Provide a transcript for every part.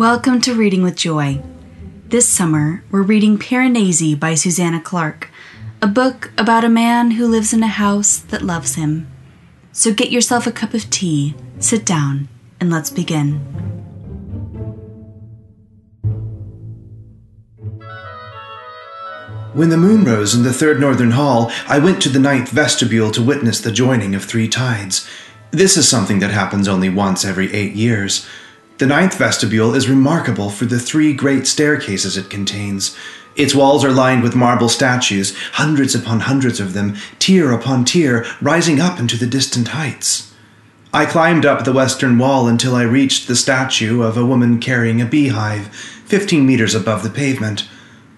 Welcome to Reading with Joy. This summer, we're reading Piranesi by Susanna Clarke, a book about a man who lives in a house that loves him. So get yourself a cup of tea, sit down, and let's begin. When the moon rose in the third northern hall, I went to the ninth vestibule to witness the joining of three tides. This is something that happens only once every eight years. The ninth vestibule is remarkable for the three great staircases it contains. Its walls are lined with marble statues, hundreds upon hundreds of them, tier upon tier, rising up into the distant heights. I climbed up the western wall until I reached the statue of a woman carrying a beehive, fifteen meters above the pavement.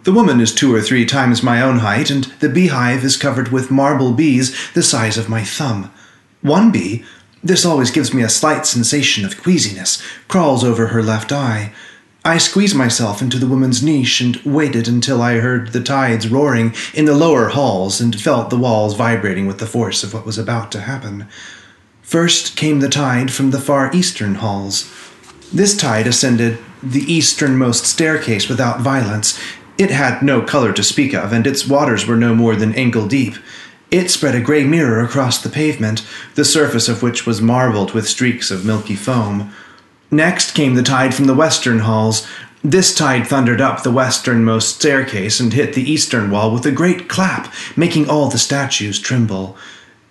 The woman is two or three times my own height, and the beehive is covered with marble bees the size of my thumb. One bee, this always gives me a slight sensation of queasiness, crawls over her left eye. I squeezed myself into the woman's niche and waited until I heard the tides roaring in the lower halls and felt the walls vibrating with the force of what was about to happen. First came the tide from the far eastern halls. This tide ascended the easternmost staircase without violence. It had no color to speak of, and its waters were no more than ankle deep. It spread a grey mirror across the pavement, the surface of which was marbled with streaks of milky foam. Next came the tide from the western halls. This tide thundered up the westernmost staircase and hit the eastern wall with a great clap, making all the statues tremble.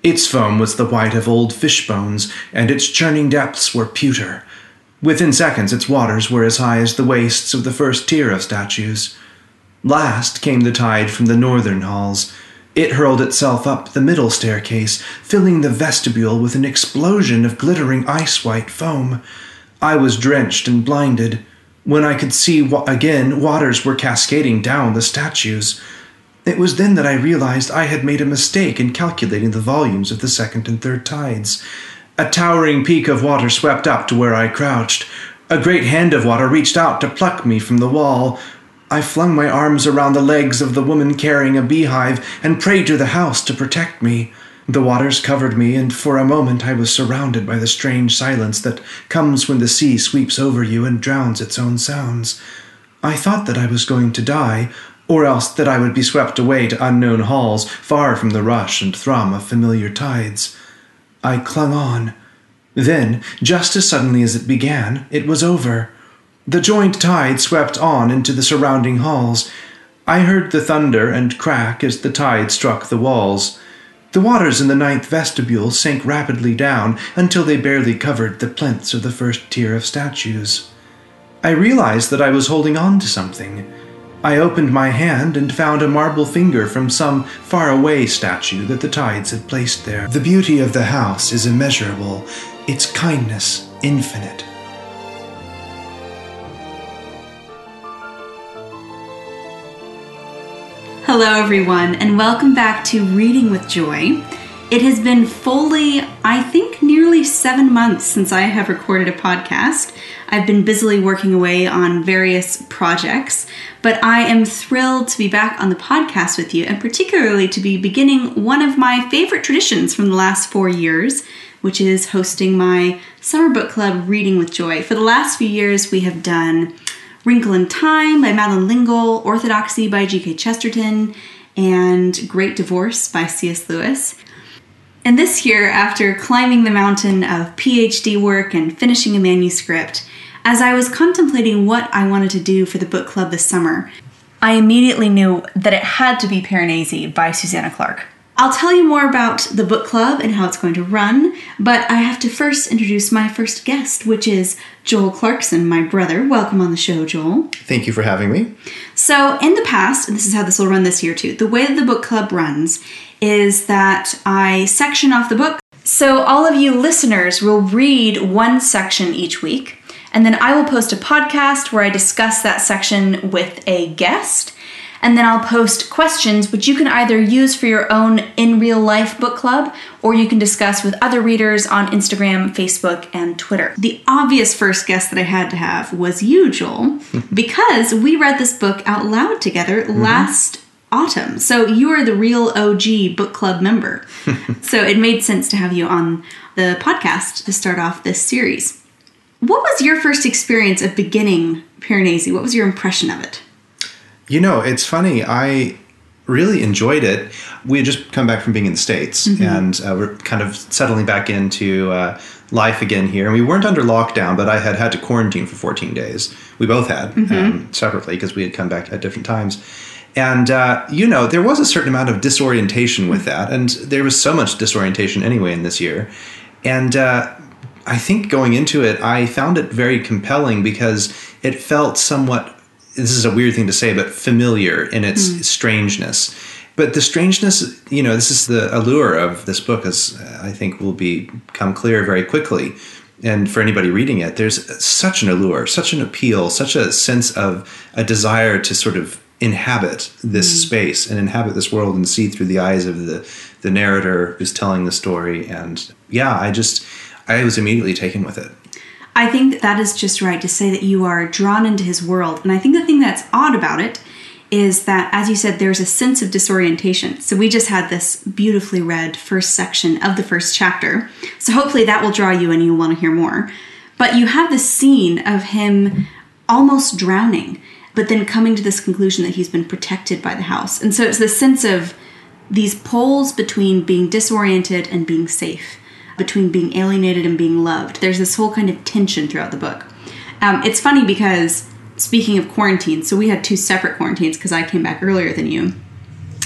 Its foam was the white of old fish bones, and its churning depths were pewter. Within seconds, its waters were as high as the waists of the first tier of statues. Last came the tide from the northern halls. It hurled itself up the middle staircase, filling the vestibule with an explosion of glittering ice white foam. I was drenched and blinded. When I could see wa- again, waters were cascading down the statues. It was then that I realized I had made a mistake in calculating the volumes of the second and third tides. A towering peak of water swept up to where I crouched. A great hand of water reached out to pluck me from the wall. I flung my arms around the legs of the woman carrying a beehive and prayed to the house to protect me. The waters covered me, and for a moment I was surrounded by the strange silence that comes when the sea sweeps over you and drowns its own sounds. I thought that I was going to die, or else that I would be swept away to unknown halls, far from the rush and thrum of familiar tides. I clung on. Then, just as suddenly as it began, it was over. The joint tide swept on into the surrounding halls. I heard the thunder and crack as the tide struck the walls. The waters in the ninth vestibule sank rapidly down until they barely covered the plinths of the first tier of statues. I realized that I was holding on to something. I opened my hand and found a marble finger from some faraway statue that the tides had placed there. The beauty of the house is immeasurable, its kindness infinite. Hello, everyone, and welcome back to Reading with Joy. It has been fully, I think, nearly seven months since I have recorded a podcast. I've been busily working away on various projects, but I am thrilled to be back on the podcast with you, and particularly to be beginning one of my favorite traditions from the last four years, which is hosting my summer book club, Reading with Joy. For the last few years, we have done Wrinkle in Time by Madeleine L'Engle, Orthodoxy by G.K. Chesterton, and Great Divorce by C.S. Lewis. And this year, after climbing the mountain of PhD work and finishing a manuscript, as I was contemplating what I wanted to do for the book club this summer, I immediately knew that it had to be Piranesi by Susanna Clarke. I'll tell you more about the book club and how it's going to run, but I have to first introduce my first guest, which is Joel Clarkson, my brother. Welcome on the show, Joel. Thank you for having me. So, in the past, and this is how this will run this year too, the way that the book club runs is that I section off the book. So, all of you listeners will read one section each week, and then I will post a podcast where I discuss that section with a guest and then I'll post questions which you can either use for your own in real life book club or you can discuss with other readers on Instagram, Facebook, and Twitter. The obvious first guest that I had to have was you, Joel, because we read this book out loud together mm-hmm. last autumn. So you are the real OG book club member. so it made sense to have you on the podcast to start off this series. What was your first experience of beginning Piranesi? What was your impression of it? You know, it's funny. I really enjoyed it. We had just come back from being in the States Mm-hmm. and uh, we're kind of settling back into uh, life again here. And we weren't under lockdown, but I had had to quarantine for 14 days. We both had Mm-hmm. um, separately because we had come back at different times. And, uh, you know, there was a certain amount of disorientation with that. And there was so much disorientation anyway in this year. And uh, I think going into it, I found it very compelling because it felt somewhat this is a weird thing to say, but familiar in its strangeness. But the strangeness, you know, this is the allure of this book, as uh, I think will become clear very quickly. And for anybody reading it, there's such an allure, such an appeal, such a sense of a desire to sort of inhabit this space and inhabit this world and see through the eyes of the the narrator who's telling the story. And yeah, I just I was immediately taken with it. I think that, is just right to say that you are drawn into his world. And I think the thing that's odd about it is that, as you said, there's a sense of disorientation. So we just had this beautifully read first section of the first chapter. So hopefully that will draw you and you'll want to hear more. But you have this scene of him almost drowning, but then coming to this conclusion that he's been protected by the house. And so it's this sense of these poles between being disoriented and being safe between being alienated and being loved. There's this whole kind of tension throughout the book. Um, it's funny because speaking of quarantine, so we had two separate quarantines because I came back earlier than you,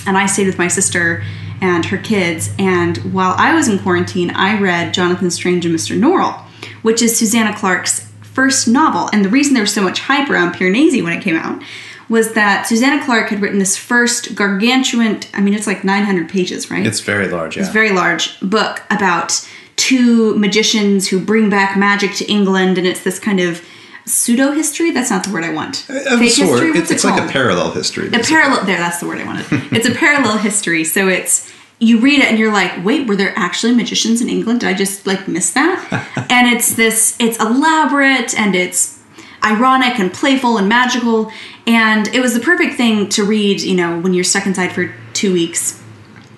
and I stayed with my sister and her kids. And while I was in quarantine, I read Jonathan Strange and Mr. Norrell, which is Susanna Clarke's first novel. And the reason there was so much hype around Piranesi when it came out was that Susanna Clarke had written this first gargantuan, I mean, it's like 900 pages, right? It's very large, yeah. It's a very large book about two magicians who bring back magic to England, and it's this kind of pseudo history. That's not the word I want. Uh, of Fake sort. history. What's It's, it like a parallel history. a parallel. There, that's the word I wanted. it's a parallel history. So it's you read it and you're like, wait, were there actually magicians in England? Did I just like miss that? and it's this. It's elaborate and it's ironic and playful and magical. And it was the perfect thing to read. You know, when you're stuck inside for two weeks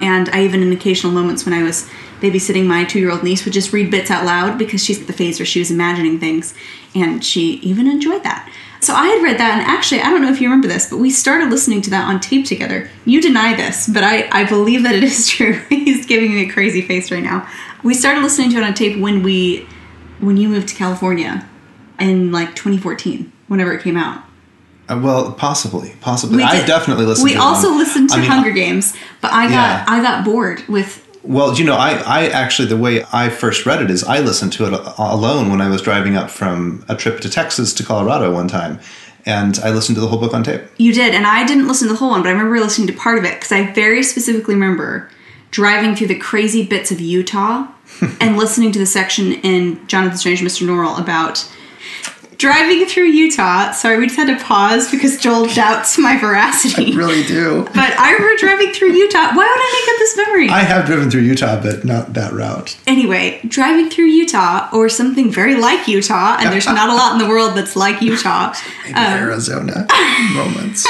and I even in occasional moments when I was babysitting my two year old niece would just read bits out loud because she's at the phase where she was imagining things and she even enjoyed that. So I had read that and actually I don't know if you remember this, but we started listening to that on tape together. You deny this, but I, I believe that it is true. He's giving me a crazy face right now. We started listening to it on tape when we when you moved to California in like 2014, whenever it came out. Uh, well, possibly, possibly. We I definitely listened. We to also listened to I mean, Hunger Games, but I got Yeah. I got bored with Well, you know, I, I actually the way I first read it is I listened to it alone when I was driving up from a trip to Texas to Colorado one time, and I listened to the whole book on tape. You did, and I didn't listen to the whole one, but I remember listening to part of it because I very specifically remember driving through the crazy bits of Utah and listening to the section in Jonathan Strange, Mr. Norrell about driving through Utah. Sorry, we just had to pause because Joel doubts my veracity. I Really do. But I remember driving through Utah. Why would I make up this memory? I have driven through Utah, but not that route. anyway, driving through Utah or something very like Utah, and there's not a lot in the world that's like Utah. Maybe Um, Arizona moments.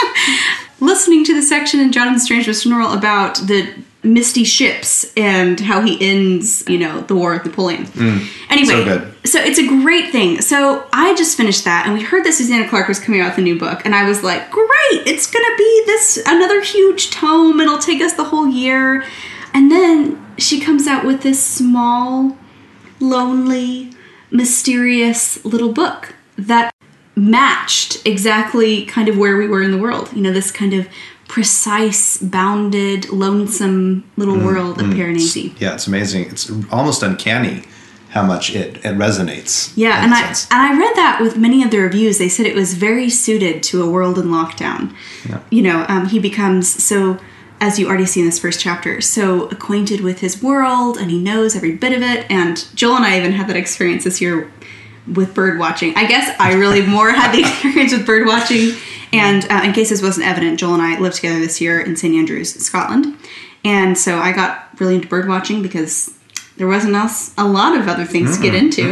listening to the section in Jonathan Strange Mr. Norrell about the misty ships and how he ends, you know, the war with Napoleon. Mm. anyway, so so it's a great thing. So I just finished that, and we heard that Susanna Clarke was coming out with a new book, and I was like, great! It's gonna be this another huge tome. It'll take us the whole year, and then she comes out with this small, lonely, mysterious little book that matched exactly kind of where we were in the world. You know, this kind of precise, bounded, lonesome little Mm, world of Piranesi. Yeah, it's amazing. It's almost uncanny how much it, it resonates. Yeah, and I sense. and I read that with many of the reviews. They said it was very suited to a world in lockdown. Yeah. You know, um, he becomes so, as you already see in this first chapter, so acquainted with his world, and he knows every bit of it. And Joel and I even had that experience this year with bird watching. I guess I really more had the experience with bird watching. And uh, in case this wasn't evident, Joel and I lived together this year in St Andrews, Scotland, and so I got really into bird watching because there wasn't else a lot of other things to get into.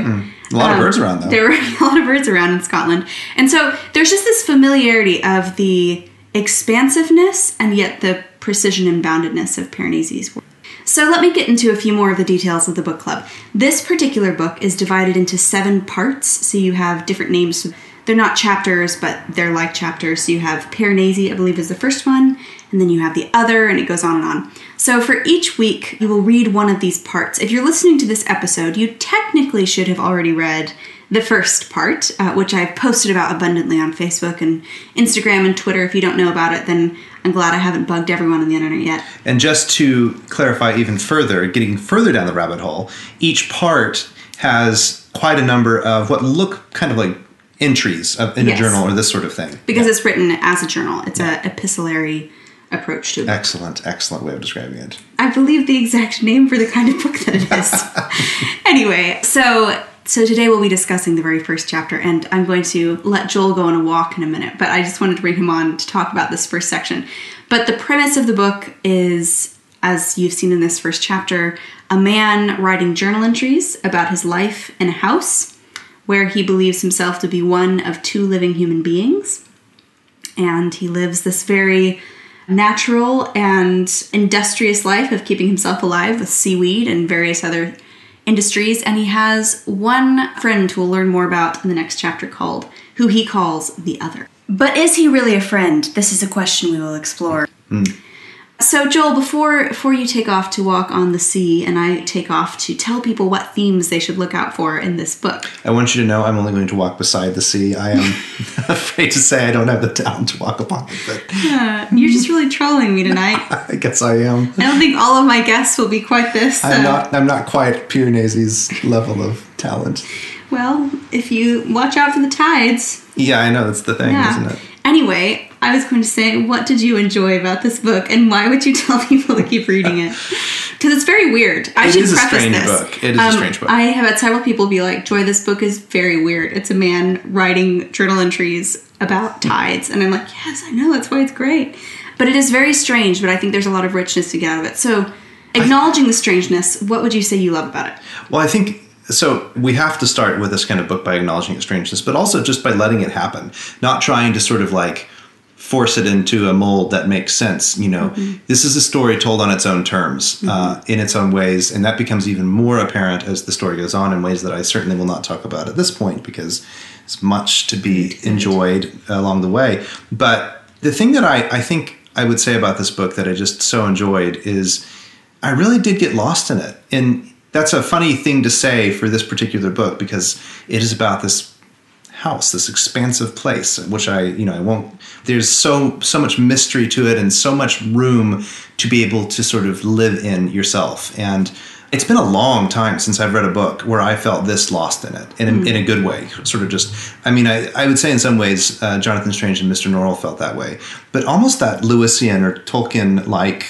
A lot of Um, birds around, though. There were a lot of birds around in Scotland. And so there's just this familiarity of the expansiveness and yet the precision and boundedness of Piranesi's work. So let me get into a few more of the details of the book club. This particular book is divided into seven parts, so you have different names. They're not chapters, but they're like chapters. So you have Piranesi, I believe, is the first one, and then you have the other, and it goes on and on. So for each week, you will read one of these parts. If you're listening to this episode, you technically should have already read the first part, uh, which I've posted about abundantly on Facebook and Instagram and Twitter. If you don't know about it, then I'm glad I haven't bugged everyone on the internet yet. And just to clarify even further, getting further down the rabbit hole, each part has quite a number of what look kind of like entries of, in Yes. a journal or this sort of thing. Because it's written as a journal, it's a epistolary approach to it. Excellent, excellent way of describing it. I believe the exact name for the kind of book that it is. anyway, so so today we'll be discussing the very first chapter, and I'm going to let Joel go on a walk in a minute. But I just wanted to bring him on to talk about this first section. But the premise of the book is, as you've seen in this first chapter, a man writing journal entries about his life in a house where he believes himself to be one of two living human beings and he lives this very natural and industrious life of keeping himself alive with seaweed and various other industries and he has one friend who we'll learn more about in the next chapter called who he calls the other. But is he really a friend? This is a question we will explore hmm. So joel before before you take off to walk on the sea and i take off to tell people what themes they should look out for in this book I want you to know I'm only going to walk beside the sea. I am afraid to say I don't have the talent to walk upon it, but uh, you're just really trolling me tonight I guess I am. i don't think all of my guests will be quite this I'm uh, not. I'm not quite Piranesi's level of talent. Well, if you watch out for the tides. Yeah, I know that's the thing, Yeah. isn't it? Anyway, I was going to say, what did you enjoy about this book, and why would you tell people to keep reading it? Because it's very weird. I It should is a preface strange this. Um, book. It is a strange book. I have had several people be like, "Joy, this book is very weird. It's a man writing journal entries about tides," and I'm like, "Yes, I know. That's why it's great." But it is very strange. But I think there's a lot of richness to get out of it. So, acknowledging the strangeness, what would you say you love about it? Well, I think so. We have to start with this kind of book by acknowledging its strangeness, but also just by letting it happen, not trying to sort of like force it into a mold that makes sense. You know, this is a story told on its own terms, uh, in its own ways, and that becomes even more apparent as the story goes on in ways that I certainly will not talk about at this point because it's much to be enjoyed along the way. But the thing that I, I think I would say about this book that I just so enjoyed is I really did get lost in it. And that's a funny thing to say for this particular book because it is about this house, this expansive place, which I, you know, I won't. There's so so much mystery to it, and so much room to be able to sort of live in yourself. And it's been a long time since I've read a book where I felt this lost in it, in a, in a good way. Sort of just, I mean, I, I would say in some ways, uh, Jonathan Strange and Mr. Norrell felt that way, but almost that Lewisian or Tolkien-like,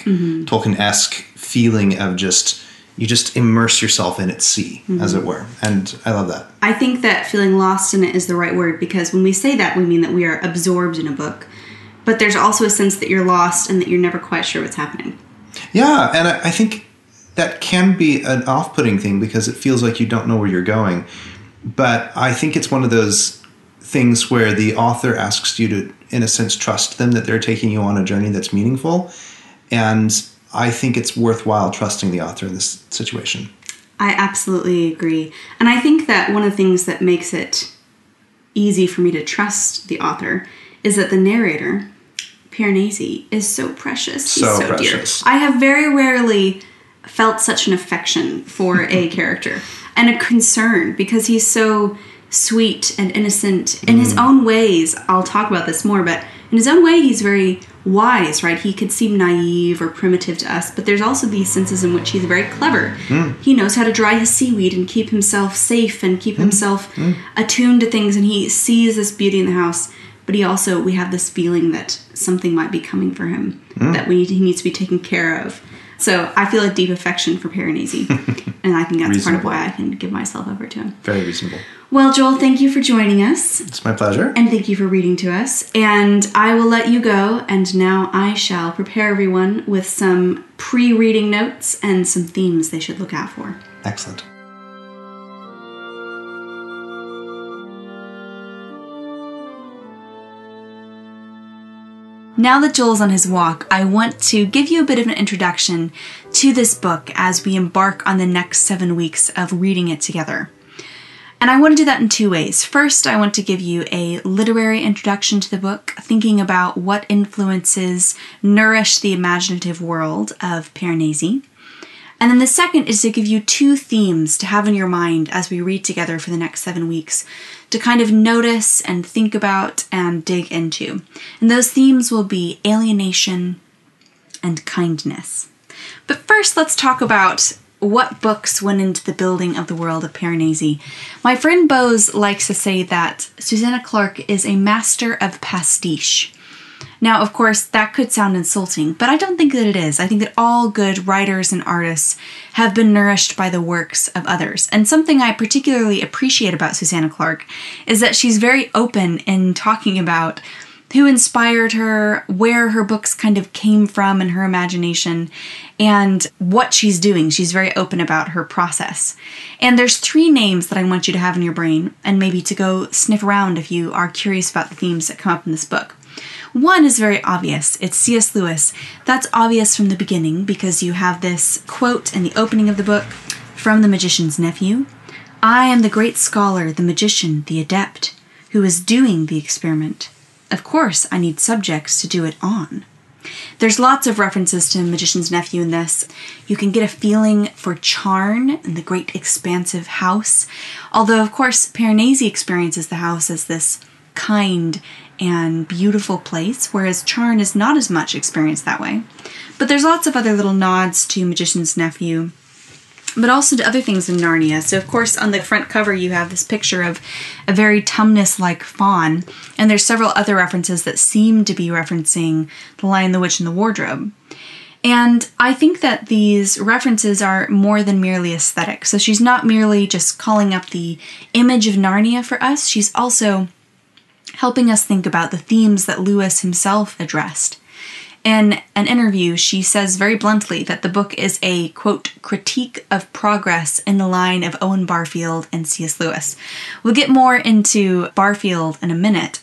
Tolkien-esque feeling of just you just immerse yourself in its sea, as it mm-hmm. were, and I love that. I think that feeling lost in it is the right word because when we say that, we mean that we are absorbed in a book. But there's also a sense that you're lost and that you're never quite sure what's happening. Yeah, and I, I think that can be an off-putting thing because it feels like you don't know where you're going. But I think it's one of those things where the author asks you to, in a sense, trust them that they're taking you on a journey that's meaningful, and I think it's worthwhile trusting the author in this situation. I absolutely agree. And I think that one of the things that makes it easy for me to trust the author is that the narrator, Piranesi, is so precious. He's So so, precious. dear. I have very rarely felt such an affection for a character and a concern because he's so sweet and innocent in Mm. his own ways. I'll talk about this more, but in his own way, he's very wise, right? He could seem naive or primitive to us, but there's also these senses in which he's very clever. Mm. He knows how to dry his seaweed and keep himself safe and keep himself Mm. attuned to things, and he sees this beauty in the house. But he also, we have this feeling that something might be coming for him, Mm. that we he needs to be taken care of. So I feel a deep affection for Piranesi, and I think that's part of why I can give myself over to him. Very reasonable. Well, Joel, thank you for joining us, It's my pleasure. and thank you for reading to us. And I will let you go, and now I shall prepare everyone with some pre reading notes and some themes they should look out for. Excellent. Now that Joel's on his walk, I want to give you a bit of an introduction to this book as we embark on the next seven weeks of reading it together. And I want to do that in two ways. First, I want to give you a literary introduction to the book, thinking about what influences nourish the imaginative world of Piranesi. And then the second is to give you two themes to have in your mind as we read together for the next seven weeks to kind of notice and think about and dig into. And those themes will be alienation and kindness. But first, let's talk about what books went into the building of the world of Piranesi. My friend Bose likes to say that Susanna Clarke is a master of pastiche. Now, of course, that could sound insulting, but I don't think that it is. I think that all good writers and artists have been nourished by the works of others. And something I particularly appreciate about Susanna Clarke is that she's very open in talking about who inspired her, where her books kind of came from in her imagination, and what she's doing. She's very open about her process. And there's three names that I want you to have in your brain and maybe to go sniff around if you are curious about the themes that come up in this book. One is very obvious. It's C.S. Lewis. That's obvious from the beginning because you have this quote in the opening of the book from The Magician's Nephew I am the great scholar, the magician, the adept, who is doing the experiment. Of course, I need subjects to do it on. There's lots of references to Magician's Nephew in this. You can get a feeling for Charn and the great expansive house, although, of course, Piranesi experiences the house as this kind and beautiful place, whereas Charn is not as much experienced that way. But there's lots of other little nods to Magician's Nephew but also to other things in Narnia. So, of course, on the front cover, you have this picture of a very Tumnus like faun, and there's several other references that seem to be referencing The Lion, the Witch, and the Wardrobe. And I think that these references are more than merely aesthetic. So, she's not merely just calling up the image of Narnia for us, she's also helping us think about the themes that Lewis himself addressed. In an interview, she says very bluntly that the book is a, quote, critique of progress in the line of Owen Barfield and C.S. Lewis. We'll get more into Barfield in a minute.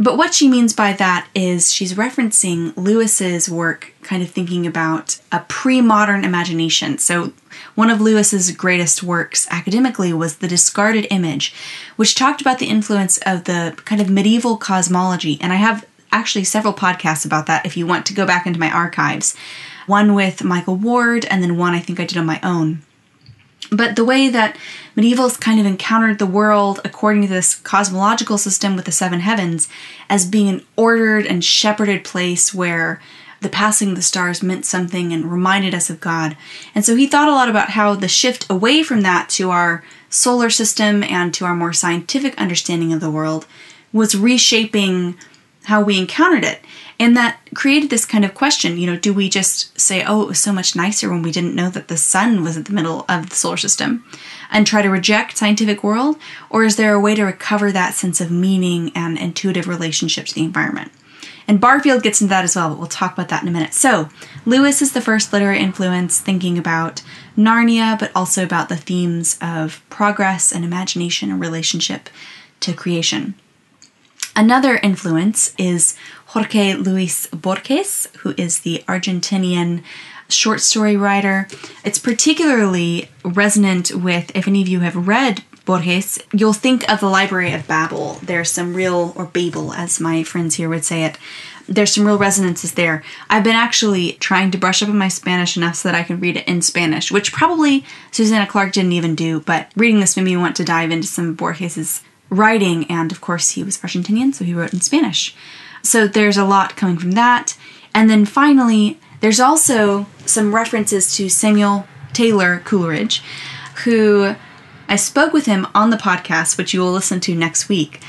But what she means by that is she's referencing Lewis's work, kind of thinking about a pre modern imagination. So, one of Lewis's greatest works academically was The Discarded Image, which talked about the influence of the kind of medieval cosmology. And I have actually several podcasts about that if you want to go back into my archives. One with Michael Ward, and then one I think I did on my own. But the way that medievals kind of encountered the world according to this cosmological system with the seven heavens as being an ordered and shepherded place where the passing of the stars meant something and reminded us of God. And so he thought a lot about how the shift away from that to our solar system and to our more scientific understanding of the world was reshaping how we encountered it. And that created this kind of question, you know, do we just say, oh, it was so much nicer when we didn't know that the sun was at the middle of the solar system and try to reject scientific world? Or is there a way to recover that sense of meaning and intuitive relationship to the environment? And Barfield gets into that as well, but we'll talk about that in a minute. So, Lewis is the first literary influence thinking about Narnia, but also about the themes of progress and imagination and relationship to creation. Another influence is Jorge Luis Borges, who is the Argentinian short story writer. It's particularly resonant with, if any of you have read Borges, you'll think of the Library of Babel. There's some real, or Babel as my friends here would say it, there's some real resonances there. I've been actually trying to brush up on my Spanish enough so that I can read it in Spanish, which probably Susanna Clarke didn't even do, but reading this made me want to dive into some Borges's writing, and of course, he was Argentinian, so he wrote in Spanish. So there's a lot coming from that. And then finally, there's also some references to Samuel Taylor Coleridge, who I spoke with him on the podcast, which you will listen to next week,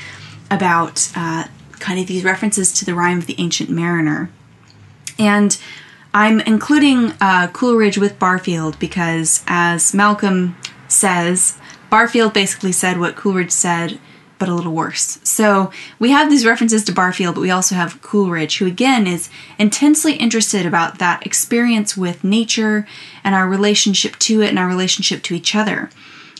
about uh, kind of these references to the rime of the Ancient Mariner. And I'm including uh, Coleridge with Barfield because, as Malcolm says, Barfield basically said what Coleridge said but a little worse. So we have these references to Barfield, but we also have Coleridge, who again is intensely interested about that experience with nature and our relationship to it and our relationship to each other.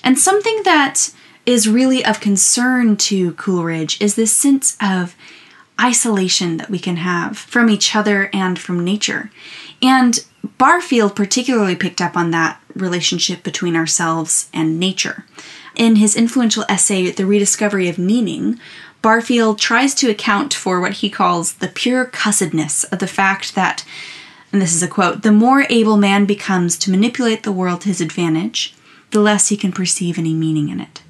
And something that is really of concern to Coleridge is this sense of isolation that we can have from each other and from nature. And Barfield particularly picked up on that relationship between ourselves and nature. In his influential essay, The Rediscovery of Meaning, Barfield tries to account for what he calls the pure cussedness of the fact that, and this is a quote, the more able man becomes to manipulate the world to his advantage, the less he can perceive any meaning in it.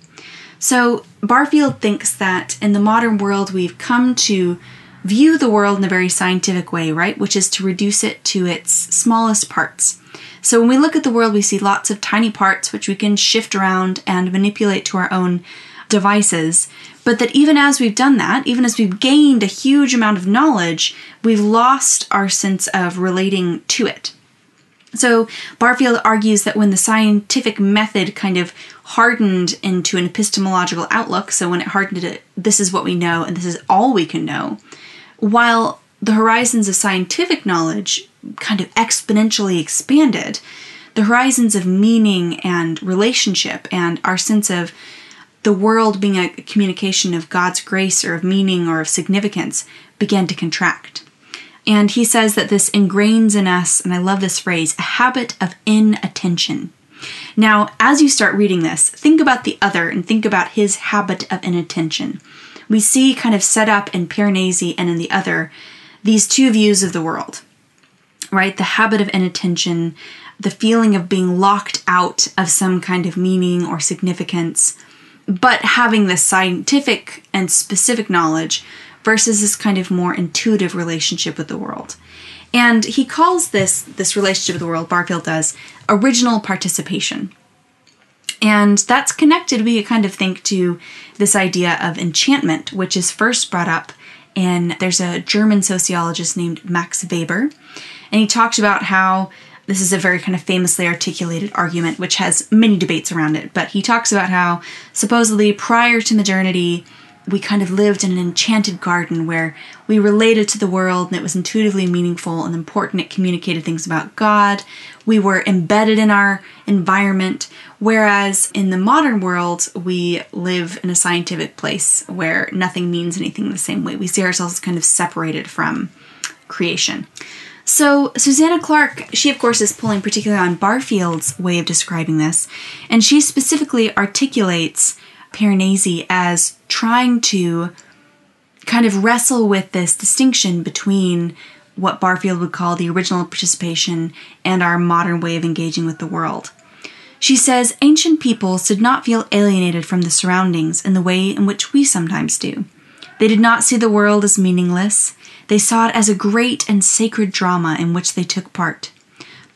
So, Barfield thinks that in the modern world, we've come to view the world in a very scientific way, right? Which is to reduce it to its smallest parts. So, when we look at the world, we see lots of tiny parts which we can shift around and manipulate to our own devices. But that even as we've done that, even as we've gained a huge amount of knowledge, we've lost our sense of relating to it. So, Barfield argues that when the scientific method kind of hardened into an epistemological outlook, so when it hardened it, this is what we know and this is all we can know, while the horizons of scientific knowledge kind of exponentially expanded, the horizons of meaning and relationship and our sense of the world being a communication of God's grace or of meaning or of significance began to contract. And he says that this ingrains in us, and I love this phrase, a habit of inattention. Now, as you start reading this, think about the other and think about his habit of inattention. We see kind of set up in Piranesi and in the other these two views of the world, right? The habit of inattention, the feeling of being locked out of some kind of meaning or significance, but having this scientific and specific knowledge versus this kind of more intuitive relationship with the world. And he calls this this relationship with the world, Barfield does, original participation. And that's connected, we kind of think, to this idea of enchantment, which is first brought up in there's a German sociologist named Max Weber. And he talks about how this is a very kind of famously articulated argument, which has many debates around it. But he talks about how supposedly prior to modernity, we kind of lived in an enchanted garden where we related to the world and it was intuitively meaningful and important. It communicated things about God. We were embedded in our environment. Whereas in the modern world, we live in a scientific place where nothing means anything the same way. We see ourselves kind of separated from creation. So, Susanna Clarke, she of course is pulling particularly on Barfield's way of describing this, and she specifically articulates Piranesi as trying to kind of wrestle with this distinction between what Barfield would call the original participation and our modern way of engaging with the world. She says ancient peoples did not feel alienated from the surroundings in the way in which we sometimes do. They did not see the world as meaningless, they saw it as a great and sacred drama in which they took part.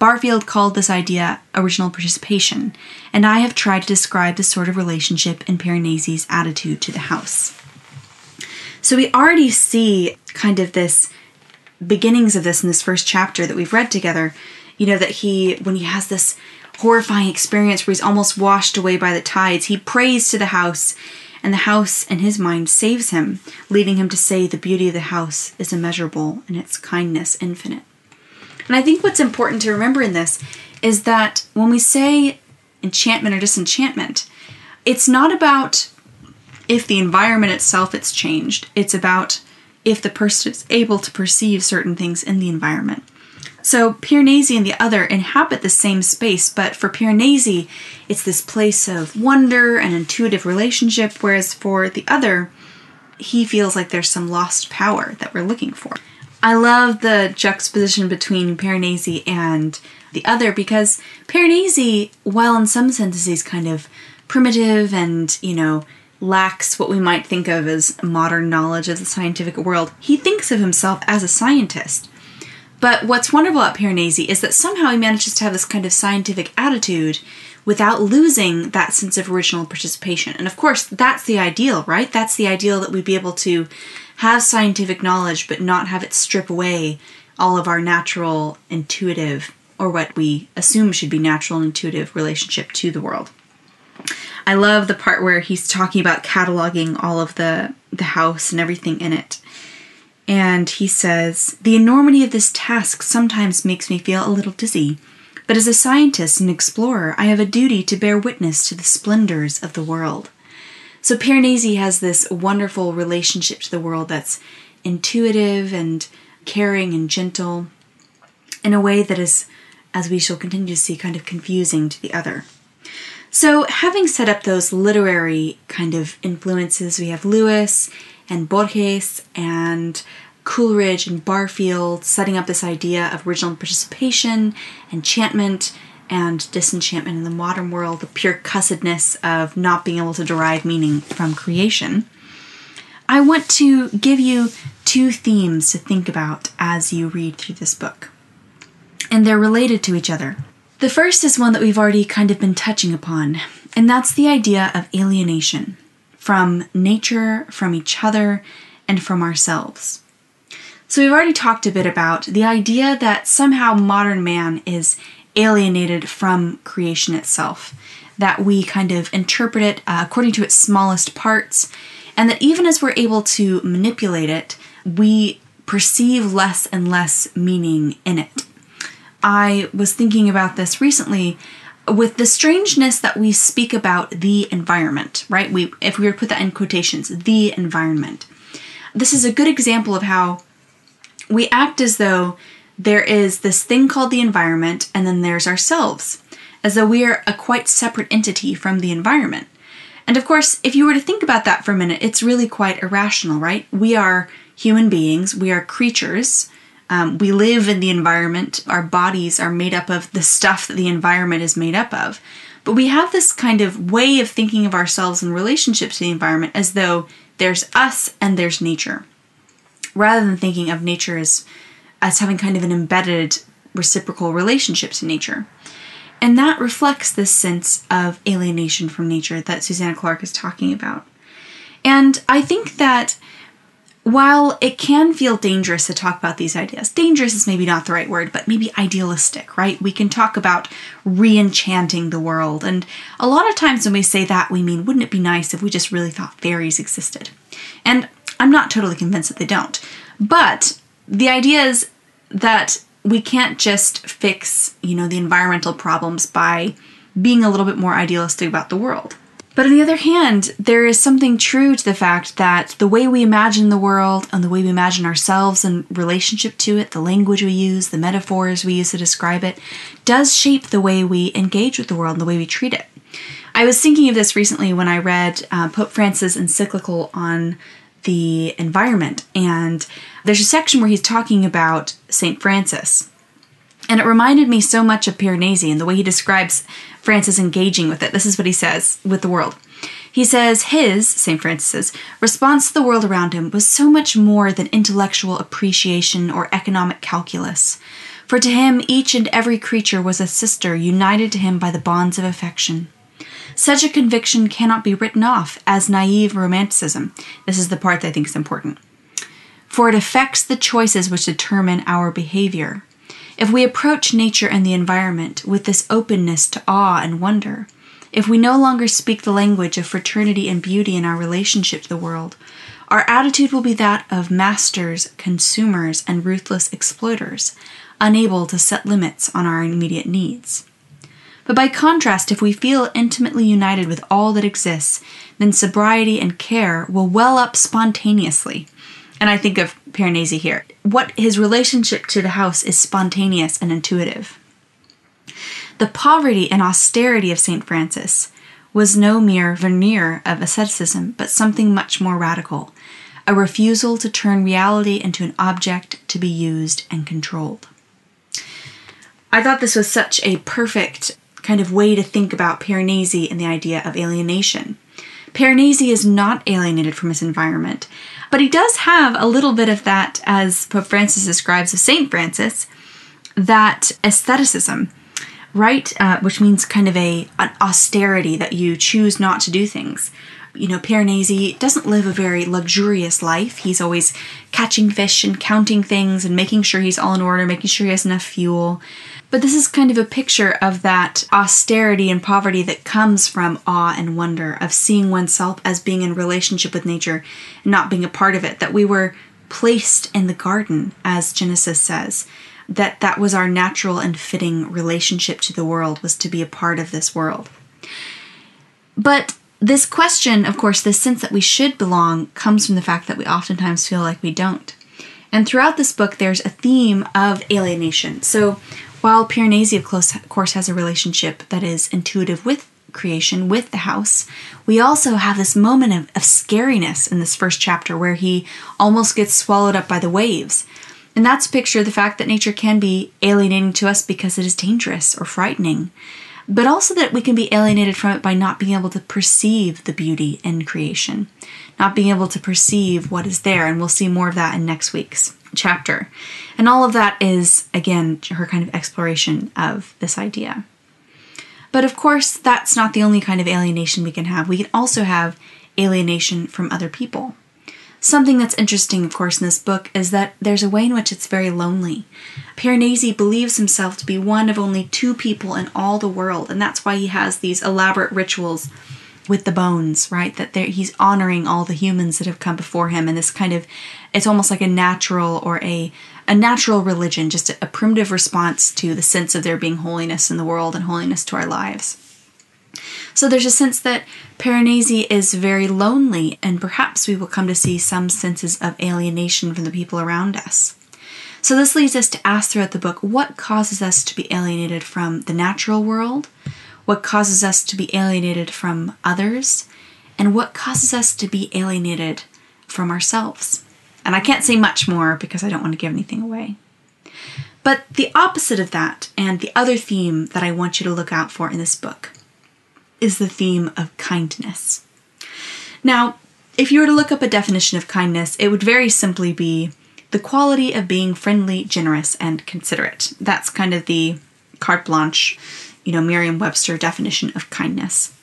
Barfield called this idea original participation, and I have tried to describe this sort of relationship in Piranesi's attitude to the house. So we already see kind of this beginnings of this in this first chapter that we've read together. You know, that he, when he has this horrifying experience where he's almost washed away by the tides, he prays to the house, and the house, in his mind, saves him, leading him to say the beauty of the house is immeasurable and its kindness infinite. And I think what's important to remember in this is that when we say enchantment or disenchantment, it's not about if the environment itself it's changed. It's about if the person is able to perceive certain things in the environment. So Piranesi and the other inhabit the same space, but for Piranesi, it's this place of wonder and intuitive relationship, whereas for the other, he feels like there's some lost power that we're looking for. I love the juxtaposition between Piranesi and the other because Piranesi, while in some senses he's kind of primitive and, you know, lacks what we might think of as modern knowledge of the scientific world, he thinks of himself as a scientist. But what's wonderful about Piranesi is that somehow he manages to have this kind of scientific attitude without losing that sense of original participation. And of course, that's the ideal, right? That's the ideal that we'd be able to have scientific knowledge but not have it strip away all of our natural, intuitive, or what we assume should be natural and intuitive relationship to the world. I love the part where he's talking about cataloging all of the the house and everything in it. And he says, "The enormity of this task sometimes makes me feel a little dizzy, but as a scientist and explorer, I have a duty to bear witness to the splendors of the world." So Piranesi has this wonderful relationship to the world that's intuitive and caring and gentle in a way that is, as we shall continue to see, kind of confusing to the other. So, having set up those literary kind of influences, we have Lewis and Borges and Coleridge and Barfield setting up this idea of original participation, enchantment, and disenchantment in the modern world, the pure cussedness of not being able to derive meaning from creation. I want to give you two themes to think about as you read through this book. And they're related to each other. The first is one that we've already kind of been touching upon, and that's the idea of alienation from nature, from each other, and from ourselves. So, we've already talked a bit about the idea that somehow modern man is alienated from creation itself, that we kind of interpret it uh, according to its smallest parts, and that even as we're able to manipulate it, we perceive less and less meaning in it. I was thinking about this recently with the strangeness that we speak about the environment, right? We if we were to put that in quotations, the environment. This is a good example of how we act as though there is this thing called the environment, and then there's ourselves, as though we are a quite separate entity from the environment. And of course, if you were to think about that for a minute, it's really quite irrational, right? We are human beings, we are creatures. Um, we live in the environment. Our bodies are made up of the stuff that the environment is made up of. But we have this kind of way of thinking of ourselves in relationship to the environment as though there's us and there's nature, rather than thinking of nature as as having kind of an embedded reciprocal relationship to nature. And that reflects this sense of alienation from nature that Susanna Clarke is talking about. And I think that while it can feel dangerous to talk about these ideas, dangerous is maybe not the right word, but maybe idealistic, right? We can talk about re enchanting the world. And a lot of times when we say that, we mean, wouldn't it be nice if we just really thought fairies existed? And I'm not totally convinced that they don't. But the idea is that we can't just fix, you know, the environmental problems by being a little bit more idealistic about the world. But on the other hand, there is something true to the fact that the way we imagine the world and the way we imagine ourselves in relationship to it, the language we use, the metaphors we use to describe it, does shape the way we engage with the world and the way we treat it. I was thinking of this recently when I read uh, Pope Francis' encyclical on the environment. And there's a section where he's talking about St. Francis. And it reminded me so much of Piranesi and the way he describes Francis engaging with it. This is what he says with the world. He says his, St. Francis's, response to the world around him was so much more than intellectual appreciation or economic calculus. For to him, each and every creature was a sister united to him by the bonds of affection. Such a conviction cannot be written off as naive romanticism. This is the part that I think is important. For it affects the choices which determine our behavior. If we approach nature and the environment with this openness to awe and wonder, if we no longer speak the language of fraternity and beauty in our relationship to the world, our attitude will be that of masters, consumers, and ruthless exploiters, unable to set limits on our immediate needs. But by contrast, if we feel intimately united with all that exists, then sobriety and care will well up spontaneously. And I think of Piranesi here. What his relationship to the house is spontaneous and intuitive. The poverty and austerity of St. Francis was no mere veneer of asceticism, but something much more radical a refusal to turn reality into an object to be used and controlled. I thought this was such a perfect kind of way to think about Piranesi and the idea of alienation. Piranesi is not alienated from his environment, but he does have a little bit of that, as Pope Francis describes of Saint Francis, that aestheticism, right? Uh, which means kind of a an austerity that you choose not to do things. You know, Piranesi doesn't live a very luxurious life. He's always catching fish and counting things and making sure he's all in order, making sure he has enough fuel. But this is kind of a picture of that austerity and poverty that comes from awe and wonder, of seeing oneself as being in relationship with nature and not being a part of it, that we were placed in the garden, as Genesis says, that that was our natural and fitting relationship to the world, was to be a part of this world. But this question, of course, this sense that we should belong, comes from the fact that we oftentimes feel like we don't. And throughout this book, there's a theme of alienation. So while Piranesi, of course, has a relationship that is intuitive with creation, with the house, we also have this moment of, of scariness in this first chapter where he almost gets swallowed up by the waves. And that's picture the fact that nature can be alienating to us because it is dangerous or frightening but also that we can be alienated from it by not being able to perceive the beauty in creation, not being able to perceive what is there. And we'll see more of that in next week's chapter. And all of that is, again, her kind of exploration of this idea. But of course, that's not the only kind of alienation we can have. We can also have alienation from other people. Something that's interesting, of course, in this book is that there's a way in which it's very lonely. Piranesi believes himself to be one of only two people in all the world, and that's why he has these elaborate rituals with the bones, right? That he's honoring all the humans that have come before him, and this kind of it's almost like a natural or a a natural religion, just a, a primitive response to the sense of there being holiness in the world and holiness to our lives. So there's a sense that Piranesi is very lonely, and perhaps we will come to see some senses of alienation from the people around us. So this leads us to ask throughout the book what causes us to be alienated from the natural world, what causes us to be alienated from others, and what causes us to be alienated from ourselves. And I can't say much more because I don't want to give anything away. But the opposite of that, and the other theme that I want you to look out for in this book, is the theme of kindness. Now, if you were to look up a definition of kindness, it would very simply be the quality of being friendly, generous, and considerate. That's kind of the carte blanche, you know, Merriam Webster definition of kindness.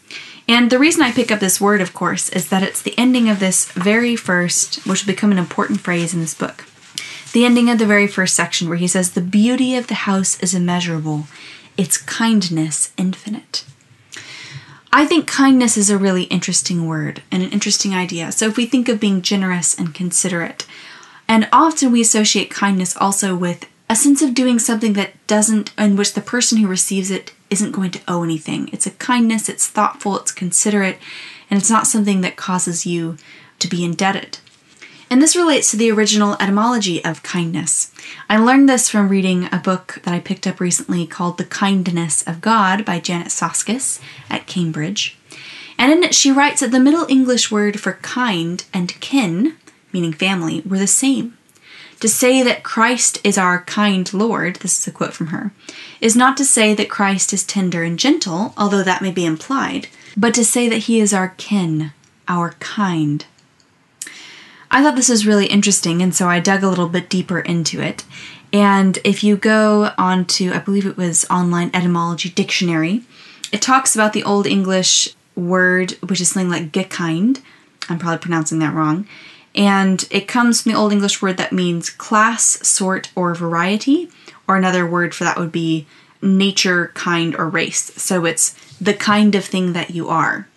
And the reason I pick up this word, of course, is that it's the ending of this very first, which will become an important phrase in this book. The ending of the very first section, where he says, The beauty of the house is immeasurable, its kindness infinite. I think kindness is a really interesting word and an interesting idea. So if we think of being generous and considerate, and often we associate kindness also with a sense of doing something that doesn't, in which the person who receives it isn't going to owe anything. It's a kindness, it's thoughtful, it's considerate, and it's not something that causes you to be indebted. And this relates to the original etymology of kindness. I learned this from reading a book that I picked up recently called The Kindness of God by Janet Soskice at Cambridge. And in it, she writes that the Middle English word for kind and kin, meaning family, were the same. To say that Christ is our kind Lord, this is a quote from her, is not to say that Christ is tender and gentle, although that may be implied, but to say that he is our kin, our kind. I thought this was really interesting, and so I dug a little bit deeper into it. And if you go on to, I believe it was Online Etymology Dictionary, it talks about the Old English word, which is something like gekind. I'm probably pronouncing that wrong. And it comes from the Old English word that means class, sort, or variety, or another word for that would be nature, kind, or race. So it's the kind of thing that you are.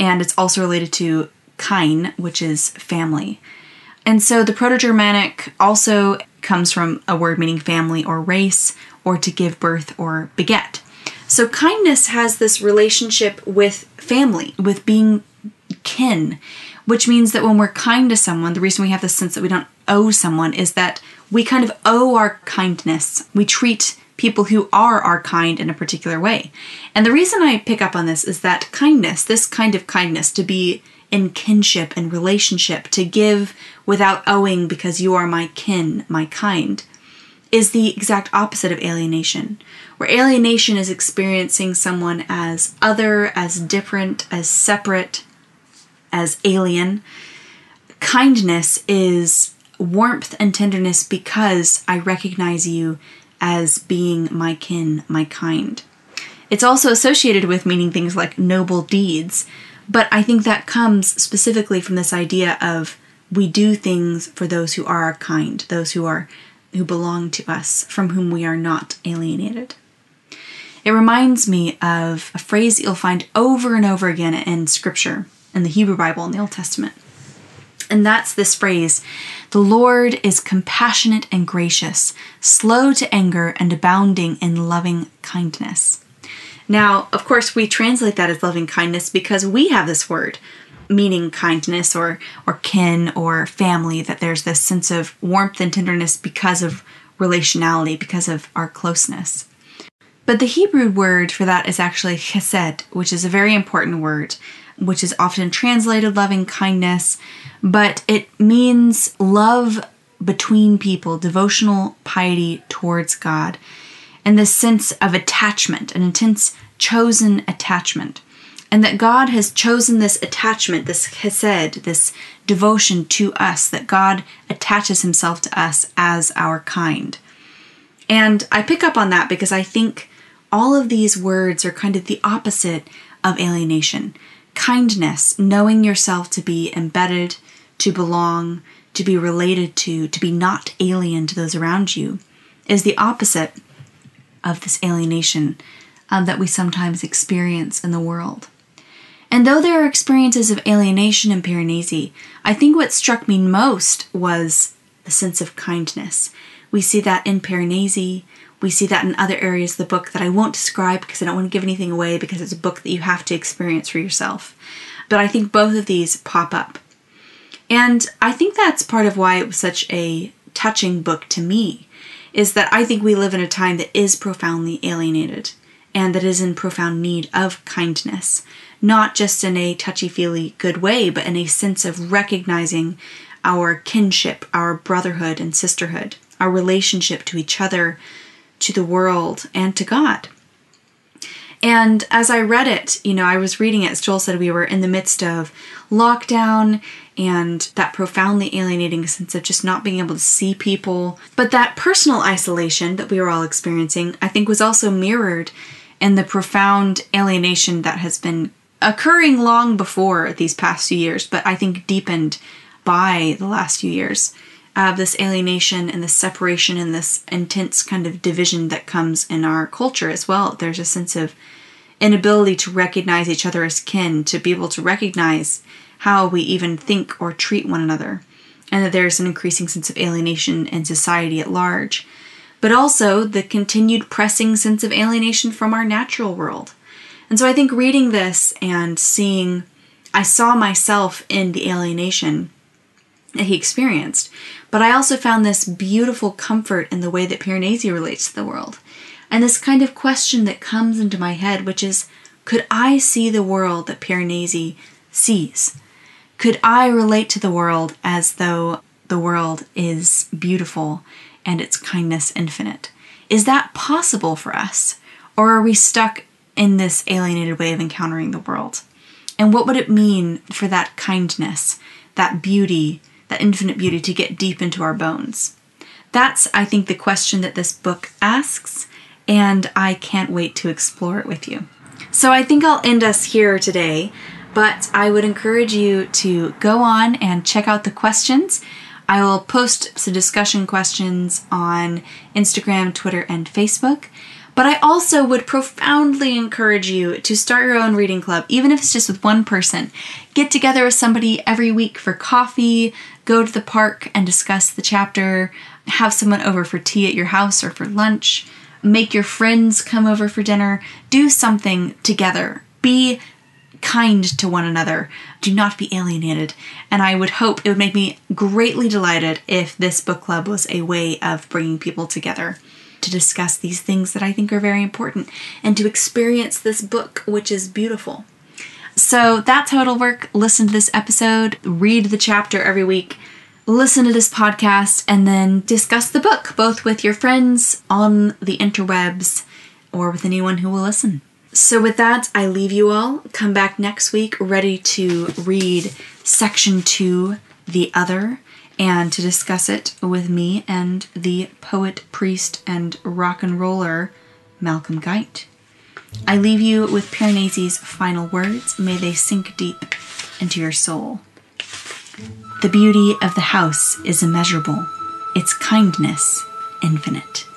And it's also related to kine, which is family. And so the Proto Germanic also comes from a word meaning family or race, or to give birth or beget. So kindness has this relationship with family, with being kin, which means that when we're kind to someone, the reason we have this sense that we don't owe someone is that we kind of owe our kindness. We treat people who are our kind in a particular way. And the reason I pick up on this is that kindness, this kind of kindness, to be in kinship and relationship, to give without owing because you are my kin, my kind, is the exact opposite of alienation. Where alienation is experiencing someone as other, as different, as separate, as alien. Kindness is warmth and tenderness because I recognize you as being my kin, my kind. It's also associated with meaning things like noble deeds, but I think that comes specifically from this idea of we do things for those who are kind, those who are who belong to us, from whom we are not alienated. It reminds me of a phrase that you'll find over and over again in scripture in the Hebrew Bible in the Old Testament. And that's this phrase The Lord is compassionate and gracious, slow to anger, and abounding in loving kindness. Now, of course, we translate that as loving kindness because we have this word meaning kindness or or kin or family that there's this sense of warmth and tenderness because of relationality because of our closeness. But the Hebrew word for that is actually chesed, which is a very important word, which is often translated loving kindness, but it means love between people, devotional piety towards God, and this sense of attachment, an intense chosen attachment. And that God has chosen this attachment, this chesed, this devotion to us, that God attaches himself to us as our kind. And I pick up on that because I think all of these words are kind of the opposite of alienation. Kindness, knowing yourself to be embedded, to belong, to be related to, to be not alien to those around you, is the opposite of this alienation um, that we sometimes experience in the world. And though there are experiences of alienation in Piranesi, I think what struck me most was the sense of kindness. We see that in Piranesi, we see that in other areas of the book that I won't describe because I don't want to give anything away because it's a book that you have to experience for yourself. But I think both of these pop up. And I think that's part of why it was such a touching book to me, is that I think we live in a time that is profoundly alienated and that is in profound need of kindness, not just in a touchy feely good way, but in a sense of recognizing our kinship, our brotherhood and sisterhood, our relationship to each other, to the world, and to God. And as I read it, you know, I was reading it, as Joel said, we were in the midst of lockdown and that profoundly alienating sense of just not being able to see people. But that personal isolation that we were all experiencing, I think, was also mirrored in the profound alienation that has been occurring long before these past few years, but I think deepened by the last few years. Of this alienation and this separation and this intense kind of division that comes in our culture as well. There's a sense of inability to recognize each other as kin, to be able to recognize how we even think or treat one another, and that there's an increasing sense of alienation in society at large, but also the continued pressing sense of alienation from our natural world. And so I think reading this and seeing, I saw myself in the alienation that he experienced, but I also found this beautiful comfort in the way that Piranesi relates to the world. And this kind of question that comes into my head, which is could I see the world that Piranesi sees? Could I relate to the world as though the world is beautiful and its kindness infinite? Is that possible for us? Or are we stuck in this alienated way of encountering the world? And what would it mean for that kindness, that beauty, that infinite beauty to get deep into our bones? That's, I think, the question that this book asks, and I can't wait to explore it with you. So I think I'll end us here today, but I would encourage you to go on and check out the questions. I will post some discussion questions on Instagram, Twitter, and Facebook. But I also would profoundly encourage you to start your own reading club, even if it's just with one person. Get together with somebody every week for coffee, go to the park and discuss the chapter, have someone over for tea at your house or for lunch, make your friends come over for dinner. Do something together. Be kind to one another. Do not be alienated. And I would hope it would make me greatly delighted if this book club was a way of bringing people together to discuss these things that I think are very important and to experience this book, which is beautiful. So that's how it'll work. Listen to this episode, read the chapter every week, listen to this podcast, and then discuss the book both with your friends on the interwebs or with anyone who will listen. So, with that, I leave you all. Come back next week ready to read section two, The Other, and to discuss it with me and the poet, priest, and rock and roller Malcolm Guite. I leave you with Piranesi's final words. May they sink deep into your soul. The beauty of the house is immeasurable, its kindness infinite.